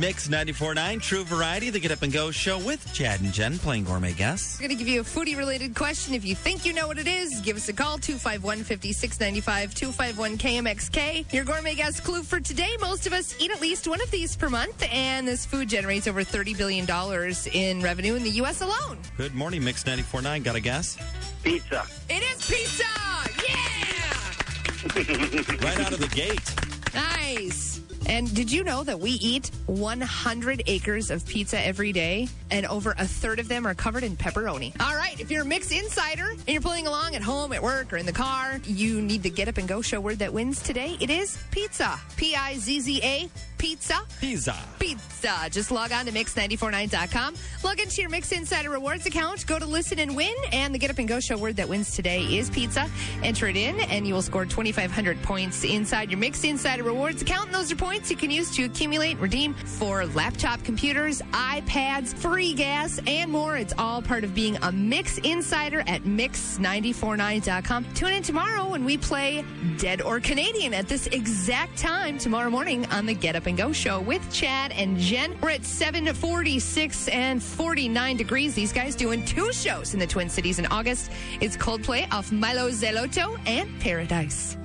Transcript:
Mix 94.9 True Variety, the Get Up and Go show with Chad and Jen playing Gourmet Guess. We're going to give you a foodie related question. If you think you know what it is, give us a call 251 5695 251 KMXK. Your Gourmet Guess clue for today most of us eat at least one of these per month, and this food generates over $30 billion in revenue in the U.S. alone. Good morning, Mix 94.9. Got a guess? Pizza. It is pizza! Yeah! Right out of the gate. Nice. And did you know that we eat 100 acres of pizza every day, and over a third of them are covered in pepperoni? All right, if you're a Mix Insider and you're playing along at home, at work, or in the car, you need the Get Up and Go show word that wins today. It is pizza. P I Z Z A, pizza. Pizza. Pizza. Just log on to mix949.com. Log into your Mix Insider Rewards account. Go to listen and win. And the Get Up and Go show word that wins today is pizza. Enter it in, and you will score 2,500 points inside your Mix Insider Rewards account. And those are points you can use to accumulate and redeem for laptop computers, iPads, free gas, and more. It's all part of being a Mix Insider at mix949.com. Tune in tomorrow when we play Dead or Canadian at this exact time tomorrow morning on the Get Up and Go show with Chad and Jen. We're at 746 and 49 degrees. These guys doing two shows in the Twin Cities in August. It's Coldplay off Mylo Xyloto and Paradise.